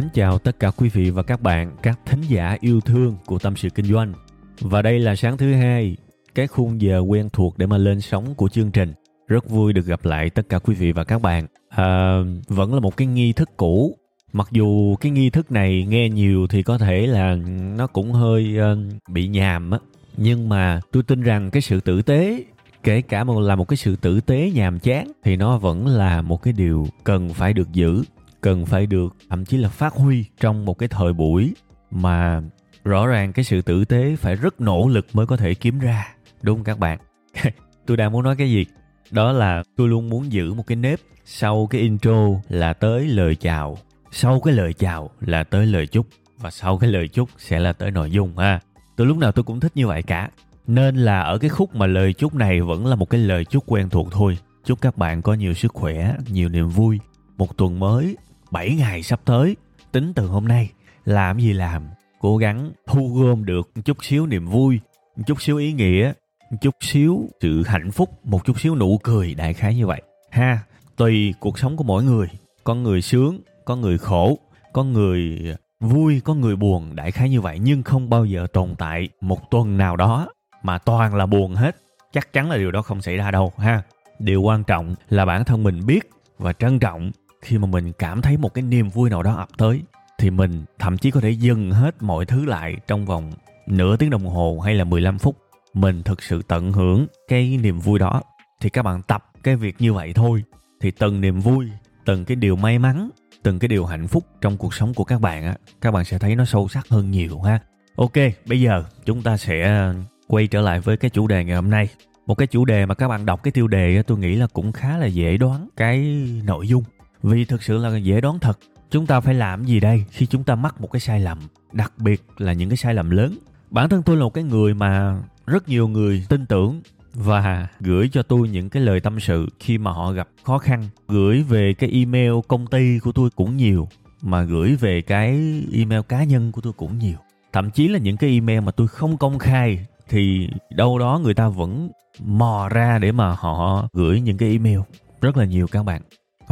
Mến chào tất cả quý vị và các bạn, các thính giả yêu thương của Tâm sự Kinh doanh. Và đây là sáng thứ hai, cái khung giờ quen thuộc để mà lên sóng của chương trình. Rất vui được gặp lại tất cả quý vị và các bạn. À, vẫn là một cái nghi thức cũ. Mặc dù cái nghi thức này nghe nhiều thì có thể là nó cũng hơi uh, bị nhàm á. Nhưng mà tôi tin rằng cái sự tử tế kể cả một là một cái sự tử tế nhàm chán thì nó vẫn là một cái điều cần phải được giữ cần phải được, thậm chí là phát huy trong một cái thời buổi mà rõ ràng cái sự tử tế phải rất nỗ lực mới có thể kiếm ra, đúng không các bạn? Tôi đang muốn nói cái gì? Đó là tôi luôn muốn giữ một cái nếp sau cái intro là tới lời chào, sau cái lời chào là tới lời chúc, và sau cái lời chúc sẽ là tới nội dung ha. Tôi lúc nào tôi cũng thích như vậy cả. Nên là ở cái khúc mà lời chúc này vẫn là một cái lời chúc quen thuộc thôi. Chúc các bạn có nhiều sức khỏe, nhiều niềm vui, một tuần mới 7 ngày sắp tới, tính từ hôm nay, làm gì làm, cố gắng thu gom được chút xíu niềm vui, chút xíu ý nghĩa, chút xíu sự hạnh phúc, một chút xíu nụ cười, đại khái như vậy. Ha, tùy cuộc sống của mỗi người, có người sướng, có người khổ, có người vui, có người buồn, đại khái như vậy, nhưng không bao giờ tồn tại một tuần nào đó mà toàn là buồn hết. Chắc chắn là điều đó không xảy ra đâu ha. Điều quan trọng là bản thân mình biết và trân trọng khi mà mình cảm thấy một cái niềm vui nào đó ập tới thì mình thậm chí có thể dừng hết mọi thứ lại trong vòng nửa tiếng đồng hồ hay là 15 phút. Mình thực sự tận hưởng cái niềm vui đó. Thì các bạn tập cái việc như vậy thôi. Thì từng niềm vui, từng cái điều may mắn, từng cái điều hạnh phúc trong cuộc sống của các bạn á, các bạn sẽ thấy nó sâu sắc hơn nhiều ha. Ok, bây giờ chúng ta sẽ ờ, quay trở lại với cái chủ đề ngày hôm nay. Một cái chủ đề mà các bạn đọc cái tiêu đề tôi nghĩ là cũng khá là dễ đoán cái nội dung vì thực sự là dễ đoán thật, chúng ta phải làm gì đây khi chúng ta mắc một cái sai lầm, đặc biệt là những cái sai lầm lớn? Bản thân tôi là một cái người mà rất nhiều người tin tưởng và gửi cho tôi những cái lời tâm sự khi mà họ gặp khó khăn. Gửi về cái email công ty của tôi cũng nhiều, mà gửi về cái email cá nhân của tôi cũng nhiều. Thậm chí là những cái email mà tôi không công khai thì đâu đó người ta vẫn mò ra để mà họ gửi những cái email. Rất là nhiều các bạn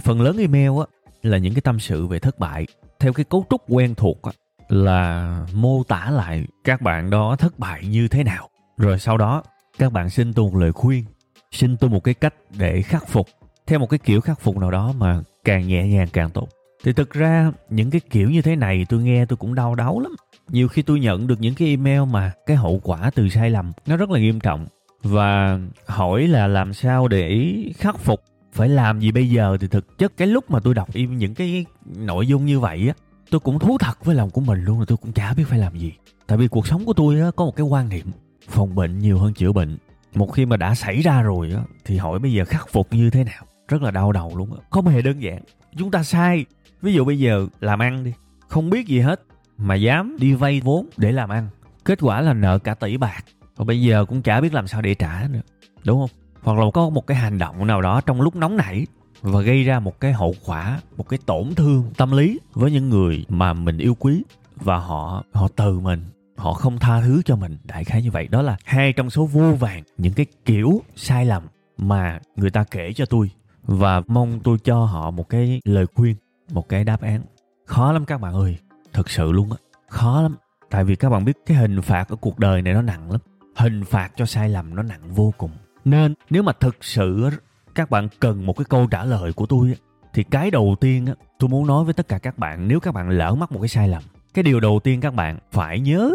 phần lớn email á là những cái tâm sự về thất bại. Theo cái cấu trúc quen thuộc á, là mô tả lại các bạn đó thất bại như thế nào. Rồi sau đó các bạn xin tôi một lời khuyên xin tôi một cái cách để khắc phục. Theo một cái kiểu khắc phục nào đó mà càng nhẹ nhàng càng tốt. Thì thực ra những cái kiểu như thế này tôi nghe tôi cũng đau đớn lắm. Nhiều khi tôi nhận được những cái email mà cái hậu quả từ sai lầm nó rất là nghiêm trọng. Và hỏi là làm sao để khắc phục phải làm gì bây giờ thì thực chất cái lúc mà tôi đọc những cái nội dung như vậy á, tôi cũng thú thật với lòng của mình luôn là tôi cũng chả biết phải làm gì. Tại vì cuộc sống của tôi á, có một cái quan niệm, phòng bệnh nhiều hơn chữa bệnh. Một khi mà đã xảy ra rồi á, thì hỏi bây giờ khắc phục như thế nào? Rất là đau đầu luôn á. Không hề đơn giản. Chúng ta sai. Ví dụ bây giờ làm ăn đi. Không biết gì hết, mà dám đi vay vốn để làm ăn. Kết quả là nợ cả tỷ bạc. Và bây giờ cũng chả biết làm sao để trả nữa. Đúng không? Hoặc là có một cái hành động nào đó trong lúc nóng nảy và gây ra một cái hậu quả, một cái tổn thương tâm lý với những người mà mình yêu quý và họ họ từ mình, họ không tha thứ cho mình. Đại khái như vậy. Đó là hai trong số vô vàng những cái kiểu sai lầm mà người ta kể cho tôi và mong tôi cho họ một cái lời khuyên, một cái đáp án. Khó lắm các bạn ơi. Thật sự luôn á. Khó lắm. Tại vì các bạn biết cái hình phạt ở cuộc đời này nó nặng lắm. Hình phạt cho sai lầm nó nặng vô cùng nên nếu mà thực sự các bạn cần một cái câu trả lời của tôi thì cái đầu tiên tôi muốn nói với tất cả các bạn, nếu các bạn lỡ mắc một cái sai lầm, cái điều đầu tiên các bạn phải nhớ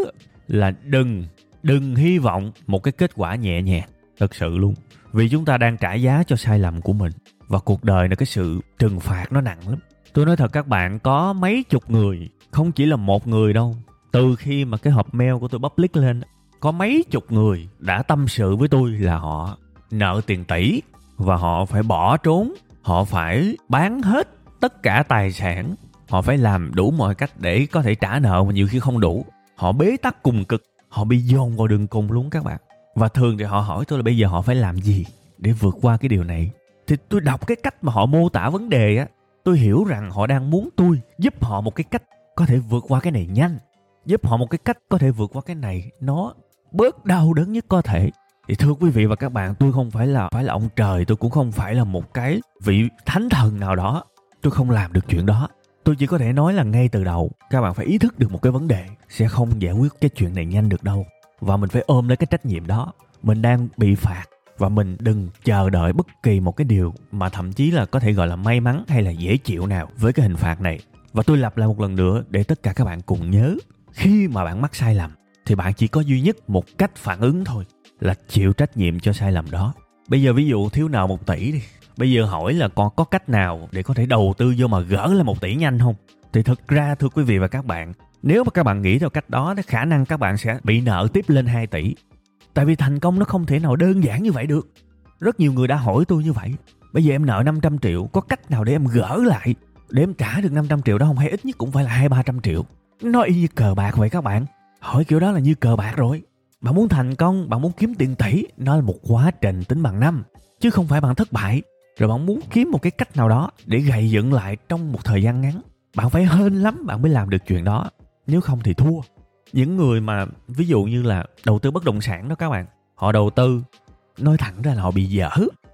là đừng đừng hy vọng một cái kết quả nhẹ nhàng, thật sự luôn. Vì chúng ta đang trả giá cho sai lầm của mình, và cuộc đời là cái sự trừng phạt nó nặng lắm. Tôi nói thật các bạn, có mấy chục người, không chỉ là một người đâu, từ khi mà cái hộp mail của tôi public lên có mấy chục người đã tâm sự với tôi là họ nợ tiền tỷ và họ phải bỏ trốn, họ phải bán hết tất cả tài sản. Họ phải làm đủ mọi cách để có thể trả nợ mà nhiều khi không đủ. Họ bế tắc cùng cực, họ bị dồn vào đường cùng luôn các bạn. Và thường thì họ hỏi tôi là bây giờ họ phải làm gì để vượt qua cái điều này? Thì tôi đọc cái cách mà họ mô tả vấn đề á, tôi hiểu rằng họ đang muốn tôi giúp họ một cái cách có thể vượt qua cái này nhanh, giúp họ một cái cách có thể vượt qua cái này nó bớt đau đớn nhất có thể thì thưa quý vị và các bạn, tôi không phải là phải là ông trời, tôi cũng không phải là một cái vị thánh thần nào đó. Tôi không làm được chuyện đó. Tôi chỉ có thể nói là ngay từ đầu, các bạn phải ý thức được một cái vấn đề, sẽ không giải quyết cái chuyện này nhanh được đâu. Và mình phải ôm lấy cái trách nhiệm đó. Mình đang bị phạt, và mình đừng chờ đợi bất kỳ một cái điều mà thậm chí là có thể gọi là may mắn hay là dễ chịu nào với cái hình phạt này. Và tôi lặp lại một lần nữa để tất cả các bạn cùng nhớ, khi mà bạn mắc sai lầm, thì bạn chỉ có duy nhất một cách phản ứng thôi là chịu trách nhiệm cho sai lầm đó. Bây giờ ví dụ thiếu nợ một tỷ đi, bây giờ hỏi là còn có cách nào để có thể đầu tư vô mà gỡ lại một tỷ nhanh không? Thì thực ra, thưa quý vị và các bạn, nếu mà các bạn nghĩ theo cách đó thì khả năng các bạn sẽ bị nợ tiếp lên 2 tỷ. Tại vì thành công nó không thể nào đơn giản như vậy được. Rất nhiều người đã hỏi tôi như vậy. Bây giờ em nợ 500 triệu, có cách nào để em gỡ lại, để em trả được 500 triệu đó không? Hay ít nhất cũng phải là hai ba trăm triệu? Nó y như cờ bạc vậy các bạn. Hỏi kiểu đó là như cờ bạc rồi bạn muốn thành công, bạn muốn kiếm tiền tỷ, nó là một quá trình tính bằng năm, chứ không phải bạn thất bại. Rồi bạn muốn kiếm một cái cách nào đó để gầy dựng lại trong một thời gian ngắn. Bạn phải hên lắm bạn mới làm được chuyện đó, nếu không thì thua. Những người mà ví dụ như là đầu tư bất động sản đó các bạn, họ đầu tư, nói thẳng ra là họ bị dở.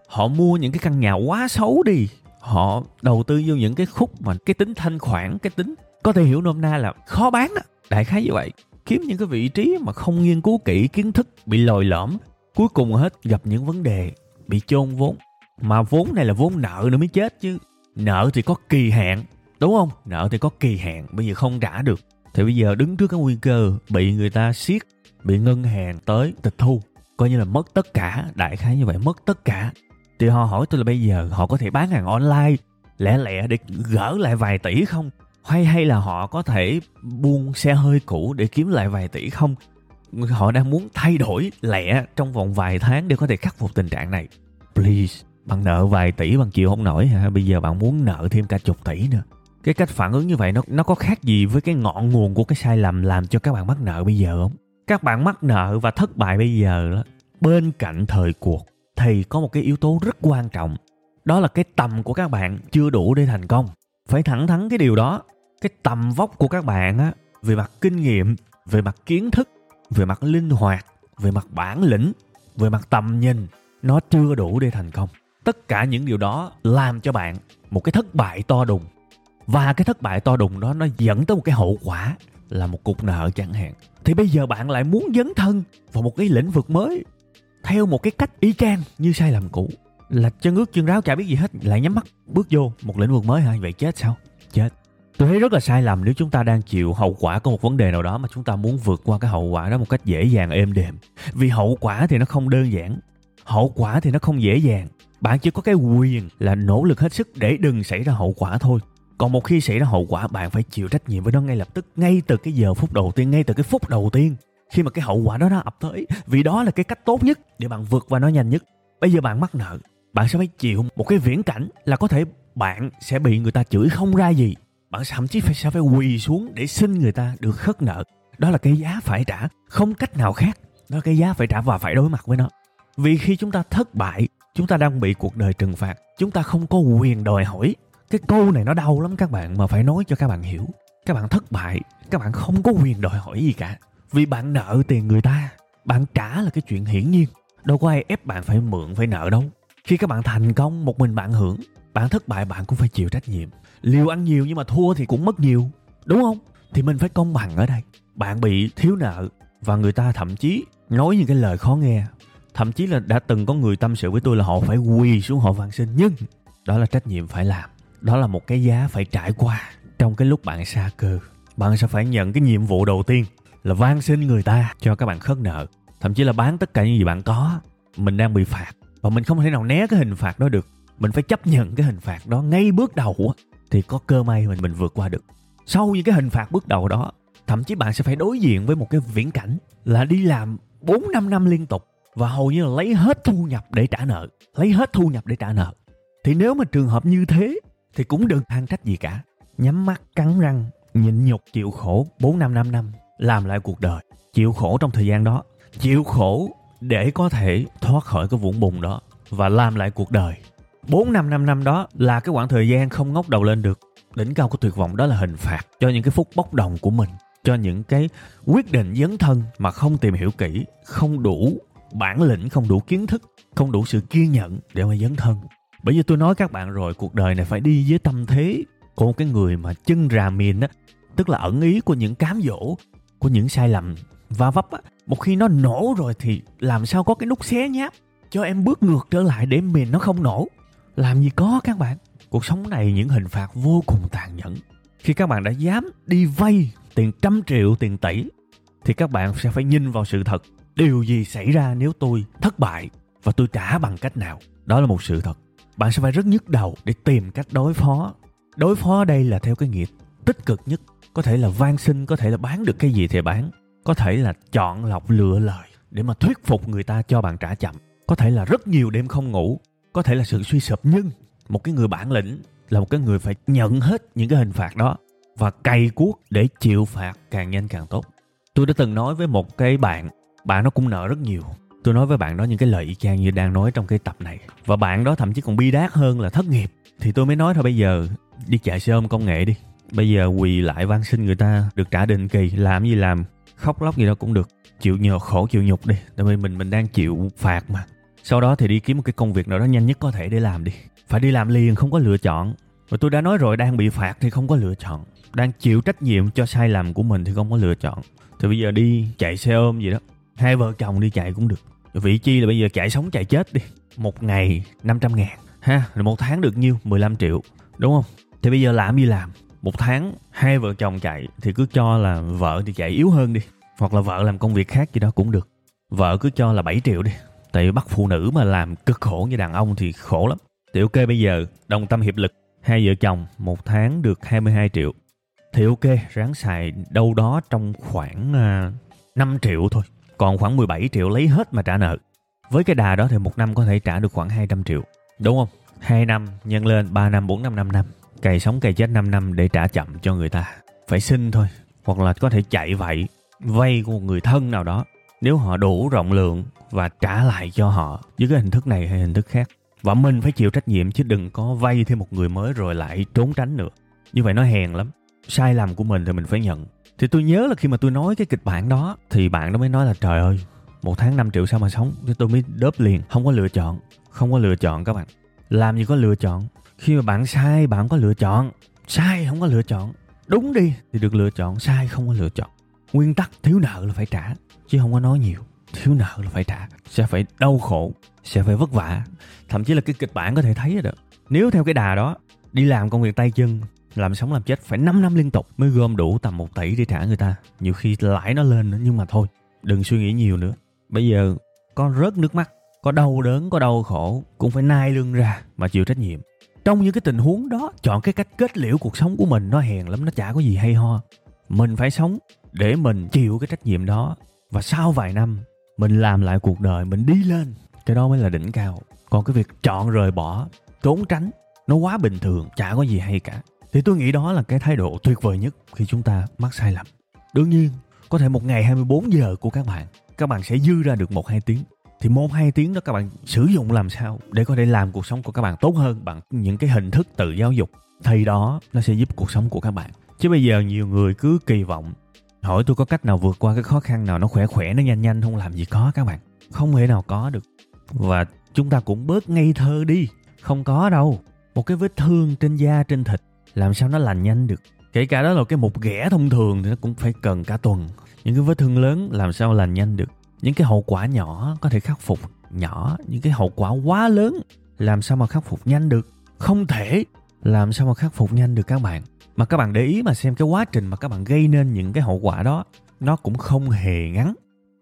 Họ mua những cái căn nhà quá xấu đi, họ đầu tư vô những cái khúc mà cái tính thanh khoản, cái tính, có thể hiểu nôm na là khó bán đó đại khái như vậy kiếm những cái vị trí mà không nghiên cứu kỹ kiến thức, bị lồi lõm, cuối cùng hết gặp những vấn đề bị chôn vốn. Mà vốn này là vốn nợ nữa mới chết chứ. Nợ thì có kỳ hạn, đúng không? Nợ thì có kỳ hạn, bây giờ không trả được. Thì bây giờ đứng trước cái nguy cơ bị người ta siết, bị ngân hàng tới, tịch thu, coi như là mất tất cả, đại khái như vậy, mất tất cả. Thì họ hỏi tôi là bây giờ họ có thể bán hàng online lẻ lẻ để gỡ lại vài tỷ không? Hay hay là họ có thể buông xe hơi cũ để kiếm lại vài tỷ không? Họ đang muốn thay đổi lẹ trong vòng vài tháng để có thể khắc phục tình trạng này. Please, bạn nợ vài tỷ bằng chịu không nổi hả? Bây giờ bạn muốn nợ thêm cả chục tỷ nữa. Cái cách phản ứng như vậy nó nó có khác gì với cái ngọn nguồn của cái sai lầm làm cho các bạn mắc nợ bây giờ không? Các bạn mắc nợ và thất bại bây giờ đó, bên cạnh thời cuộc thì có một cái yếu tố rất quan trọng. Đó là cái tầm của các bạn chưa đủ để thành công. Phải thẳng thắn cái điều đó cái tầm vóc của các bạn á, về mặt kinh nghiệm, về mặt kiến thức, về mặt linh hoạt, về mặt bản lĩnh, về mặt tầm nhìn, nó chưa đủ để thành công. Tất cả những điều đó làm cho bạn một cái thất bại to đùng. Và cái thất bại to đùng đó nó dẫn tới một cái hậu quả là một cục nợ chẳng hạn. Thì bây giờ bạn lại muốn dấn thân vào một cái lĩnh vực mới, theo một cái cách y chang như sai lầm cũ. Là chân ướt chân ráo chả biết gì hết, lại nhắm mắt bước vô một lĩnh vực mới hả? Vậy chết sao? Chết tôi thấy rất là sai lầm nếu chúng ta đang chịu hậu quả của một vấn đề nào đó mà chúng ta muốn vượt qua cái hậu quả đó một cách dễ dàng, êm đềm. Vì hậu quả thì nó không đơn giản. Hậu quả thì nó không dễ dàng. Bạn chỉ có cái quyền là nỗ lực hết sức để đừng xảy ra hậu quả thôi. Còn một khi xảy ra hậu quả, bạn phải chịu trách nhiệm với nó ngay lập tức, ngay từ cái giờ phút đầu tiên, ngay từ cái phút đầu tiên. Khi mà cái hậu quả đó nó ập tới, vì đó là cái cách tốt nhất để bạn vượt qua nó nhanh nhất. Bây giờ bạn mắc nợ, bạn sẽ phải chịu một cái viễn cảnh là có thể bạn sẽ bị người ta chửi không ra gì bạn thậm chí phải, sẽ phải quỳ xuống để xin người ta được khất nợ. Đó là cái giá phải trả, không cách nào khác. Đó là cái giá phải trả và phải đối mặt với nó. Vì khi chúng ta thất bại, chúng ta đang bị cuộc đời trừng phạt, chúng ta không có quyền đòi hỏi. Cái câu này nó đau lắm các bạn, mà phải nói cho các bạn hiểu. Các bạn thất bại, các bạn không có quyền đòi hỏi gì cả. Vì bạn nợ tiền người ta, bạn trả là cái chuyện hiển nhiên. Đâu có ai ép bạn phải mượn, phải nợ đâu. Khi các bạn thành công, một mình bạn hưởng, bạn thất bại, bạn cũng phải chịu trách nhiệm liều ăn nhiều nhưng mà thua thì cũng mất nhiều, đúng không? Thì mình phải công bằng ở đây. Bạn bị thiếu nợ và người ta thậm chí nói những cái lời khó nghe. Thậm chí là đã từng có người tâm sự với tôi là họ phải quỳ xuống họ van xin nhưng đó là trách nhiệm phải làm. Đó là một cái giá phải trải qua trong cái lúc bạn xa cơ. Bạn sẽ phải nhận cái nhiệm vụ đầu tiên là van xin người ta cho các bạn khất nợ. Thậm chí là bán tất cả những gì bạn có. Mình đang bị phạt và mình không thể nào né cái hình phạt đó được. Mình phải chấp nhận cái hình phạt đó ngay bước đầu thì có cơ may mình mình vượt qua được. Sau những cái hình phạt bước đầu đó, thậm chí bạn sẽ phải đối diện với một cái viễn cảnh là đi làm 4 năm năm liên tục và hầu như là lấy hết thu nhập để trả nợ, lấy hết thu nhập để trả nợ. Thì nếu mà trường hợp như thế thì cũng đừng than trách gì cả. Nhắm mắt, cắn răng, nhịn nhục, chịu khổ 4 năm 5 năm, làm lại cuộc đời. Chịu khổ trong thời gian đó. Chịu khổ để có thể thoát khỏi cái vũng bùn đó và làm lại cuộc đời. 4 năm 5 năm đó là cái khoảng thời gian không ngóc đầu lên được. Đỉnh cao của tuyệt vọng đó là hình phạt cho những cái phút bốc đồng của mình, cho những cái quyết định dấn thân mà không tìm hiểu kỹ, không đủ bản lĩnh, không đủ kiến thức, không đủ sự kiên nhẫn để mà dấn thân. Bởi vì tôi nói các bạn rồi, cuộc đời này phải đi với tâm thế của một cái người mà chân rà mìn á, tức là ẩn ý của những cám dỗ, của những sai lầm va vấp á. Một khi nó nổ rồi thì làm sao có cái nút xé nháp cho em bước ngược trở lại để mìn nó không nổ? Làm gì có các bạn. Cuộc sống này những hình phạt vô cùng tàn nhẫn. Khi các bạn đã dám đi vay tiền trăm triệu, tiền tỷ, thì các bạn sẽ phải nhìn vào sự thật. Điều gì xảy ra nếu tôi thất bại và tôi trả bằng cách nào? Đó là một sự thật. Bạn sẽ phải rất nhức đầu để tìm cách đối phó. Đối phó đây là theo cái nghĩa tích cực nhất. Có thể là van xin, có thể là bán được cái gì thì bán. Có thể là chọn lọc lựa lời để mà thuyết phục người ta cho bạn trả chậm. Có thể là rất nhiều đêm không ngủ có thể là sự suy sụp, nhưng một cái người bản lĩnh là một cái người phải nhận hết những cái hình phạt đó và cày cuốc để chịu phạt càng nhanh càng tốt. Tôi đã từng nói với một cái bạn bạn nó cũng nợ rất nhiều. Tôi nói với bạn đó những cái lời y chang như đang nói trong cái tập này. Và bạn đó thậm chí còn bi đát hơn là thất nghiệp. Thì tôi mới nói thôi, bây giờ đi chạy xe ôm công nghệ đi. Bây giờ quỳ lại van xin người ta được trả định kỳ, làm gì làm, khóc lóc gì đó cũng được. Chịu nhờ khổ, chịu nhục đi. Tại vì mình mình đang chịu phạt mà sau đó thì đi kiếm một cái công việc nào đó nhanh nhất có thể để làm đi. Phải đi làm liền, không có lựa chọn. Và tôi đã nói rồi, đang bị phạt thì không có lựa chọn. Đang chịu trách nhiệm cho sai lầm của mình thì không có lựa chọn. Thì bây giờ đi chạy xe ôm gì đó. Hai vợ chồng đi chạy cũng được. Vị chi là bây giờ chạy sống chạy chết đi. Một ngày 500 ngàn, ha rồi một tháng được nhiêu? 15 triệu, đúng không? Thì bây giờ làm gì làm? Một tháng hai vợ chồng chạy thì cứ cho là vợ thì chạy yếu hơn đi. Hoặc là vợ làm công việc khác gì đó cũng được. Vợ cứ cho là 7 triệu đi tại vì bắt phụ nữ mà làm cực khổ như đàn ông thì khổ lắm. Thì ok bây giờ đồng tâm hiệp lực. Hai vợ chồng một tháng được 22 triệu. Thì ok ráng xài đâu đó trong khoảng à, uh, 5 triệu thôi. Còn khoảng 17 triệu lấy hết mà trả nợ. Với cái đà đó thì một năm có thể trả được khoảng 200 triệu. Đúng không? 2 năm nhân lên 3 năm 4 năm 5 năm. Cày sống cày chết 5 năm để trả chậm cho người ta. Phải xin thôi hoặc là có thể chạy vậy vay của một người thân nào đó nếu họ đủ rộng lượng và trả lại cho họ dưới cái hình thức này hay hình thức khác, và mình phải chịu trách nhiệm chứ đừng có vay thêm một người mới rồi lại trốn tránh nữa. Như vậy nó hèn lắm. Sai lầm của mình thì mình phải nhận. Thì tôi nhớ là khi mà tôi nói cái kịch bản đó, thì bạn đó mới nói là, trời ơi, một tháng 5 triệu sao mà sống? Thì tôi mới đớp liền, không có lựa chọn, không có lựa chọn các bạn. Làm gì có lựa chọn? Khi mà bạn sai, bạn không có lựa chọn. Sai không có lựa chọn. Đúng đi, thì được lựa chọn, sai không có lựa chọn. Nguyên tắc thiếu nợ là phải trả chứ không có nói nhiều. Thiếu nợ là phải trả. Sẽ phải đau khổ, sẽ phải vất vả. Thậm chí là cái kịch bản có thể thấy được nếu theo cái đà đó, đi làm công việc tay chân, làm sống làm chết phải 5 năm liên tục mới gom đủ tầm 1 tỷ để trả người ta. Nhiều khi lãi nó lên nữa, nhưng mà thôi, đừng suy nghĩ nhiều nữa. Bây giờ, có rớt nước mắt, có đau đớn, có đau khổ, cũng phải nai lưng ra mà chịu trách nhiệm. Trong những cái tình huống đó, chọn cái cách kết liễu cuộc sống của mình, nó hèn lắm, nó chả có gì hay ho. Mình phải sống để mình chịu cái trách nhiệm đó và sau vài năm, mình làm lại cuộc đời, mình đi lên. Cái đó mới là đỉnh cao. Còn cái việc chọn rời bỏ, trốn tránh, nó quá bình thường, chả có gì hay cả. Thì tôi nghĩ đó là cái thái độ tuyệt vời nhất khi chúng ta mắc sai lầm. Đương nhiên, có thể một ngày 24 giờ của các bạn các bạn sẽ dư ra được một hai tiếng. Thì một hai tiếng đó các bạn sử dụng làm sao để có thể làm cuộc sống của các bạn tốt hơn bằng những cái hình thức tự giáo dục. Thì đó, nó sẽ giúp cuộc sống của các bạn. Chứ bây giờ nhiều người cứ kỳ vọng hỏi tôi có cách nào vượt qua cái khó khăn nào nó khỏe khỏe, nó nhanh nhanh không? Làm gì có các bạn. Không thể nào có được. Và chúng ta cũng bớt ngây thơ đi. Không có đâu. Một cái vết thương trên da, trên thịt, làm sao nó lành nhanh được? Kể cả đó là cái một ghẻ thông thường thì nó cũng phải cần cả tuần. Những cái vết thương lớn làm sao lành nhanh được? Những cái hậu quả nhỏ có thể khắc phục. Nhỏ, những cái hậu quả quá lớn, làm sao mà khắc phục nhanh được? Không thể. Làm sao mà khắc phục nhanh được các bạn? Mà các bạn để ý mà xem cái quá trình mà các bạn gây nên những cái hậu quả đó, nó cũng không hề ngắn.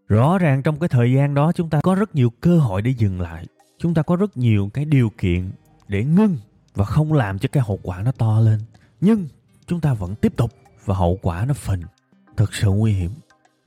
Rõ ràng trong cái thời gian đó, chúng ta có rất nhiều cơ hội để dừng lại. Chúng ta có rất nhiều cái điều kiện để ngưng và không làm cho cái hậu quả nó to lên. Nhưng chúng ta vẫn tiếp tục và hậu quả nó phình. Thật sự nguy hiểm.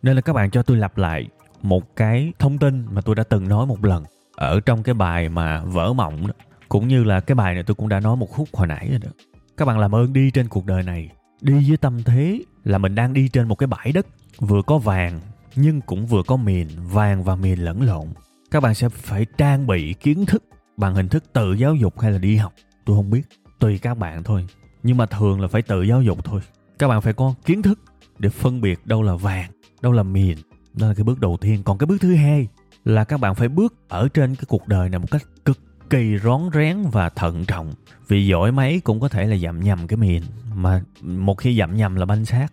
Nên là các bạn cho tôi lặp lại một cái thông tin mà tôi đã từng nói một lần ở trong cái bài mà vỡ mộng đó. Cũng như là cái bài này tôi cũng đã nói một khúc hồi nãy rồi đó các bạn làm ơn đi trên cuộc đời này. Đi với tâm thế là mình đang đi trên một cái bãi đất, vừa có vàng, nhưng cũng vừa có miền vàng và miền lẫn lộn. Các bạn sẽ phải trang bị kiến thức bằng hình thức tự giáo dục hay là đi học. Tôi không biết, tùy các bạn thôi. Nhưng mà thường là phải tự giáo dục thôi. Các bạn phải có kiến thức để phân biệt đâu là vàng, đâu là miền đó là cái bước đầu tiên. Còn cái bước thứ hai là các bạn phải bước ở trên cái cuộc đời này một cách cực kỳ rón rén và thận trọng. Vì giỏi mấy cũng có thể là dặm nhầm cái miền mà một khi dặm nhầm là banh xác.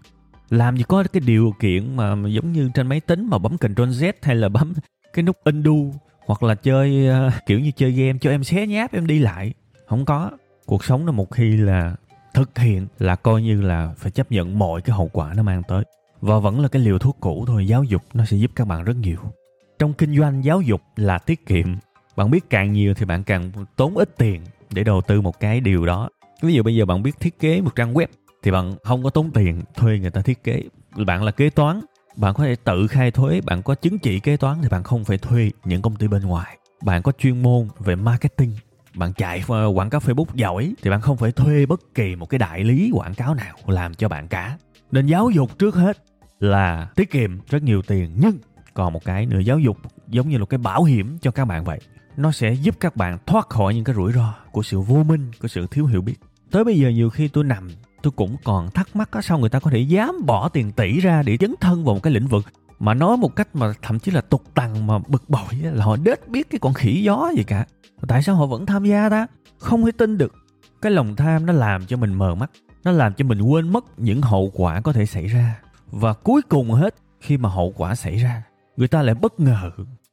Làm gì có cái điều kiện mà, giống như trên máy tính mà bấm Ctrl Z hay là bấm cái nút undo hoặc là chơi uh, kiểu như chơi game cho em xé nháp em đi lại. Không có. Cuộc sống nó một khi là thực hiện là coi như là phải chấp nhận mọi cái hậu quả nó mang tới. Và vẫn là cái liều thuốc cũ thôi giáo dục nó sẽ giúp các bạn rất nhiều. Trong kinh doanh giáo dục là tiết kiệm bạn biết càng nhiều thì bạn càng tốn ít tiền để đầu tư một cái điều đó. Ví dụ bây giờ bạn biết thiết kế một trang web thì bạn không có tốn tiền thuê người ta thiết kế. Bạn là kế toán, bạn có thể tự khai thuế, bạn có chứng chỉ kế toán thì bạn không phải thuê những công ty bên ngoài. Bạn có chuyên môn về marketing, bạn chạy ờ, quảng cáo facebook giỏi thì bạn không phải thuê bất kỳ một cái đại lý quảng cáo nào làm cho bạn cả. Nên giáo dục trước hết là tiết kiệm rất nhiều tiền, nhưng còn một cái nữa, giáo dục giống như là cái bảo hiểm cho các bạn vậy nó sẽ giúp các bạn thoát khỏi những cái rủi ro của sự vô minh, của sự thiếu hiểu biết. Tới bây giờ nhiều khi tôi nằm, tôi cũng còn thắc mắc á, sao người ta có thể dám bỏ tiền tỷ ra để dấn thân vào một cái lĩnh vực mà nói một cách mà thậm chí là tục tằng mà bực bội là họ đết biết cái con khỉ gió gì cả. Tại sao họ vẫn tham gia ta? Không thể tin được. Cái lòng tham nó làm cho mình mờ mắt, nó làm cho mình quên mất những hậu quả có thể xảy ra. Và cuối cùng hết, khi mà hậu quả xảy ra, người ta lại bất ngờ.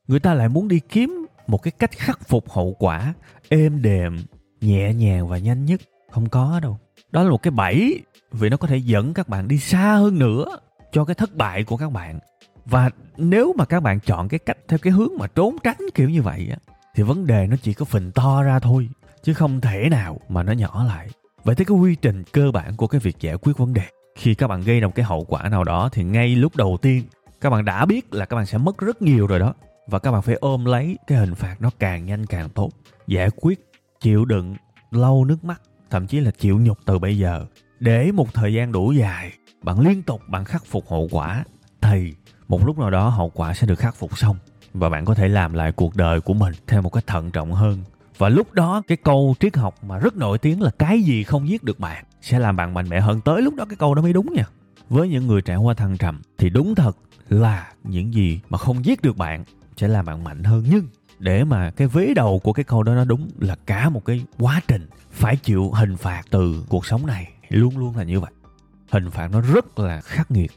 Người ta lại muốn đi kiếm một cái cách khắc phục hậu quả, êm đềm, nhẹ nhàng và nhanh nhất, không có đâu. Đó là một cái bẫy, vì nó có thể dẫn các bạn đi xa hơn nữa cho cái thất bại của các bạn. Và nếu mà các bạn chọn cái cách theo cái hướng mà trốn tránh kiểu như vậy á, thì vấn đề nó chỉ có phình to ra thôi, chứ không thể nào mà nó nhỏ lại. Vậy thì cái quy trình cơ bản của cái việc giải quyết vấn đề. Khi các bạn gây ra một cái hậu quả nào đó, thì ngay lúc đầu tiên, các bạn đã biết là các bạn sẽ mất rất nhiều rồi đó và các bạn phải ôm lấy cái hình phạt nó càng nhanh càng tốt. Giải quyết, chịu đựng, lau nước mắt, thậm chí là chịu nhục từ bây giờ. Để một thời gian đủ dài, bạn liên tục bạn khắc phục hậu quả, thì một lúc nào đó hậu quả sẽ được khắc phục xong. Và bạn có thể làm lại cuộc đời của mình theo một cách thận trọng hơn. Và lúc đó, cái câu triết học mà rất nổi tiếng là cái gì không giết được bạn? sẽ làm bạn mạnh mẽ hơn tới lúc đó cái câu đó mới đúng nha. Với những người trải qua thăng trầm, thì đúng thật là những gì mà không giết được bạn sẽ làm bạn mạnh hơn. Nhưng để mà cái vế đầu của cái câu đó nó đúng là cả một cái quá trình phải chịu hình phạt từ cuộc sống này, luôn luôn là như vậy. Hình phạt nó rất là khắc nghiệt.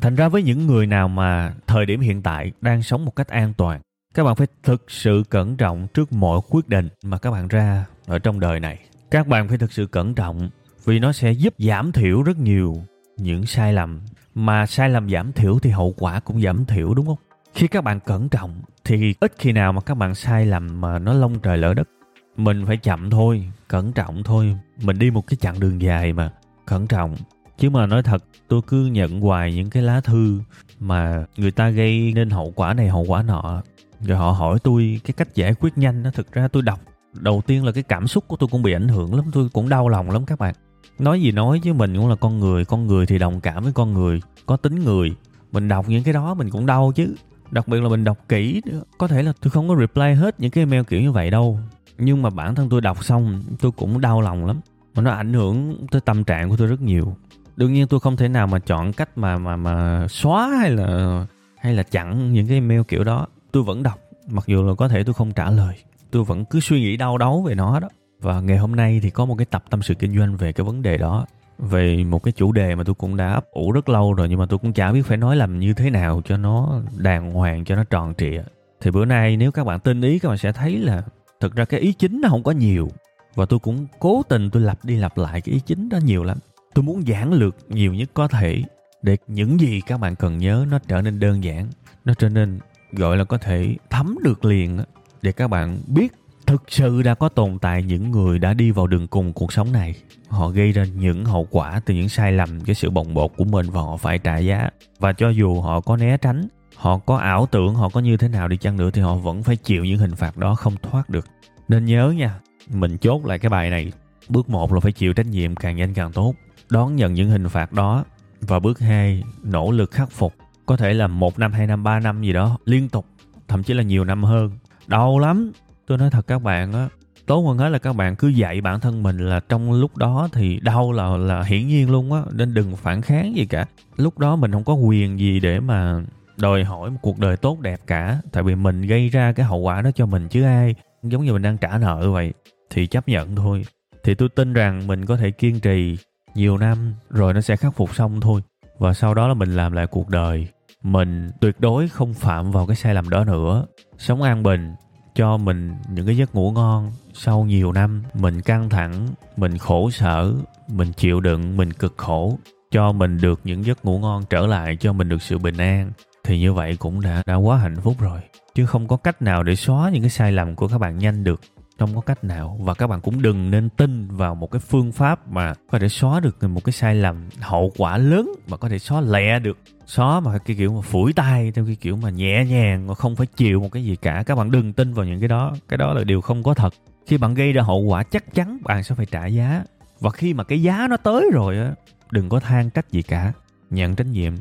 Thành ra với những người nào mà thời điểm hiện tại đang sống một cách an toàn, các bạn phải thực sự cẩn trọng trước mọi quyết định mà các bạn ra ở trong đời này. Các bạn phải thực sự cẩn trọng vì nó sẽ giúp giảm thiểu rất nhiều những sai lầm. Mà sai lầm giảm thiểu thì hậu quả cũng giảm thiểu, đúng không? Khi các bạn cẩn trọng, thì ít khi nào mà các bạn sai lầm mà nó lông trời lỡ đất. Mình phải chậm thôi, cẩn trọng thôi. Mình đi một cái chặng đường dài mà, cẩn trọng. Chứ mà nói thật, tôi cứ nhận hoài những cái lá thư mà người ta gây nên hậu quả này, hậu quả nọ. Rồi họ hỏi tôi cái cách giải quyết nhanh nó thực ra tôi đọc. Đầu tiên là cái cảm xúc của tôi cũng bị ảnh hưởng lắm, tôi cũng đau lòng lắm các bạn. Nói gì nói chứ mình cũng là con người con người thì đồng cảm với con người, có tính người. Mình đọc những cái đó mình cũng đau chứ đặc biệt là mình đọc kỹ, có thể là tôi không có reply hết những cái email kiểu như vậy đâu. Nhưng mà bản thân tôi đọc xong, tôi cũng đau lòng lắm. Mà nó ảnh hưởng tới tâm trạng của tôi rất nhiều. Đương nhiên tôi không thể nào mà chọn cách mà mà mà xóa hay là hay là chặn những cái email kiểu đó. Tôi vẫn đọc, mặc dù là có thể tôi không trả lời. Tôi vẫn cứ suy nghĩ đau đớn về nó đó. Và ngày hôm nay thì có một cái tập tâm sự kinh doanh về cái vấn đề đó về một cái chủ đề mà tôi cũng đã ấp ủ rất lâu rồi, nhưng mà tôi cũng chả biết phải nói làm như thế nào cho nó đàng hoàng, cho nó tròn trịa. Thì bữa nay nếu các bạn tin ý, các bạn sẽ thấy là thực ra cái ý chính nó không có nhiều. Và tôi cũng cố tình tôi lặp đi lặp lại cái ý chính đó nhiều lắm. Tôi muốn giản lược nhiều nhất có thể để những gì các bạn cần nhớ nó trở nên đơn giản, nó trở nên, gọi là, có thể thấm được liền để các bạn biết thực sự đã có tồn tại những người đã đi vào đường cùng cuộc sống này. Họ gây ra những hậu quả từ những sai lầm, cái sự bồng bột của mình và họ phải trả giá. Và cho dù họ có né tránh, họ có ảo tưởng, họ có như thế nào đi chăng nữa thì họ vẫn phải chịu những hình phạt đó không thoát được. Nên nhớ nha, mình chốt lại cái bài này. Bước một là phải chịu trách nhiệm càng nhanh càng tốt. Đón nhận những hình phạt đó. Và bước hai, nỗ lực khắc phục. Có thể là một năm, hai năm, ba năm gì đó, liên tục. Thậm chí là nhiều năm hơn. Đau lắm tôi nói thật các bạn á tốt hơn hết là các bạn cứ dạy bản thân mình là trong lúc đó thì đau là là hiển nhiên luôn á, nên đừng phản kháng gì cả. Lúc đó mình không có quyền gì để mà đòi hỏi một cuộc đời tốt đẹp cả, tại vì mình gây ra cái hậu quả đó cho mình chứ ai. Giống như mình đang trả nợ vậy, thì chấp nhận thôi. Thì tôi tin rằng mình có thể kiên trì nhiều năm, rồi nó sẽ khắc phục xong thôi. Và sau đó là mình làm lại cuộc đời. Mình tuyệt đối không phạm vào cái sai lầm đó nữa. Sống an bình cho mình những cái giấc ngủ ngon sau nhiều năm. Mình căng thẳng, mình khổ sở, mình chịu đựng, mình cực khổ. Cho mình được những giấc ngủ ngon trở lại, cho mình được sự bình an, thì như vậy cũng đã đã quá hạnh phúc rồi. Chứ không có cách nào để xóa những cái sai lầm của các bạn nhanh được. Không có cách nào. Và các bạn cũng đừng nên tin vào một cái phương pháp mà có thể xóa được một cái sai lầm, hậu quả lớn mà có thể xóa lẹ được xóa mà cái kiểu mà phủi tay, theo cái kiểu mà nhẹ nhàng mà không phải chịu một cái gì cả. Các bạn đừng tin vào những cái đó. Cái đó là điều không có thật. Khi bạn gây ra hậu quả chắc chắn bạn sẽ phải trả giá. Và khi mà cái giá nó tới rồi á, đừng có than trách gì cả. Nhận trách nhiệm,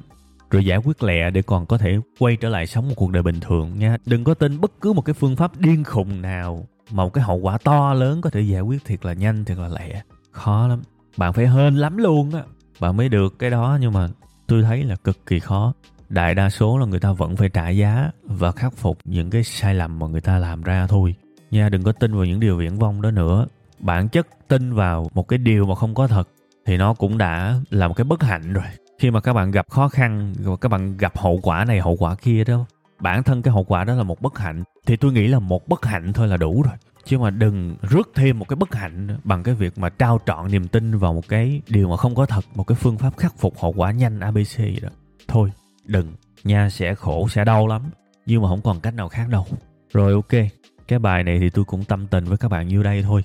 rồi giải quyết lẹ để còn có thể quay trở lại sống một cuộc đời bình thường nha. Đừng có tin bất cứ một cái phương pháp điên khùng nào mà một cái hậu quả to lớn có thể giải quyết thiệt là nhanh, thiệt là lẹ. Khó lắm. Bạn phải hên lắm luôn á. Bạn mới được cái đó nhưng mà tôi thấy là cực kỳ khó. Đại đa số là người ta vẫn phải trả giá và khắc phục những cái sai lầm mà người ta làm ra thôi. Nha, đừng có tin vào những điều viễn vông đó nữa. Bản chất tin vào một cái điều mà không có thật thì nó cũng đã là một cái bất hạnh rồi. Khi mà các bạn gặp khó khăn, và các bạn gặp hậu quả này, hậu quả kia đó, bản thân cái hậu quả đó là một bất hạnh thì tôi nghĩ là một bất hạnh thôi là đủ rồi chứ mà đừng rước thêm một cái bất hạnh bằng cái việc mà trao trọn niềm tin vào một cái điều mà không có thật, một cái phương pháp khắc phục hậu quả nhanh abc gì đó. Thôi, đừng. Nha sẽ khổ, sẽ đau lắm. Nhưng mà không còn cách nào khác đâu. Rồi, ok. Cái bài này thì tôi cũng tâm tình với các bạn như đây thôi.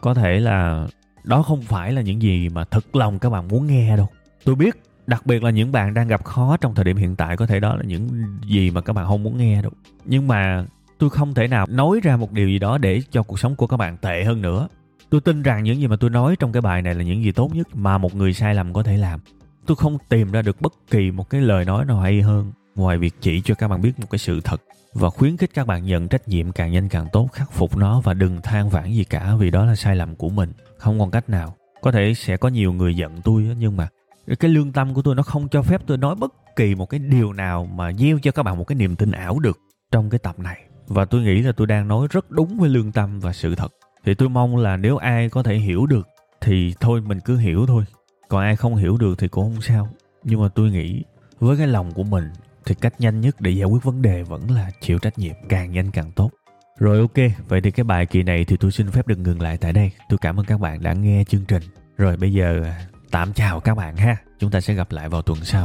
Có thể là đó không phải là những gì mà thật lòng các bạn muốn nghe đâu. Tôi biết, đặc biệt là những bạn đang gặp khó trong thời điểm hiện tại, có thể đó là những gì mà các bạn không muốn nghe đâu. Nhưng mà tôi không thể nào nói ra một điều gì đó để cho cuộc sống của các bạn tệ hơn nữa. Tôi tin rằng những gì mà tôi nói trong cái bài này là những gì tốt nhất mà một người sai lầm có thể làm. Tôi không tìm ra được bất kỳ một cái lời nói nào hay hơn ngoài việc chỉ cho các bạn biết một cái sự thật và khuyến khích các bạn nhận trách nhiệm càng nhanh càng tốt, khắc phục nó và đừng than vãn gì cả vì đó là sai lầm của mình. Không còn cách nào. Có thể sẽ có nhiều người giận tôi nhưng mà cái lương tâm của tôi nó không cho phép tôi nói bất kỳ một cái điều nào mà gieo cho các bạn một cái niềm tin ảo được trong cái tập này và tôi nghĩ là tôi đang nói rất đúng với lương tâm và sự thật. Thì tôi mong là nếu ai có thể hiểu được, thì thôi mình cứ hiểu thôi. Còn ai không hiểu được thì cũng không sao. Nhưng mà tôi nghĩ với cái lòng của mình, thì cách nhanh nhất để giải quyết vấn đề vẫn là chịu trách nhiệm càng nhanh càng tốt. Rồi ok, vậy thì cái bài kỳ này thì tôi xin phép được ngừng lại tại đây. Tôi cảm ơn các bạn đã nghe chương trình. Rồi bây giờ, tạm chào các bạn ha. Chúng ta sẽ gặp lại vào tuần sau.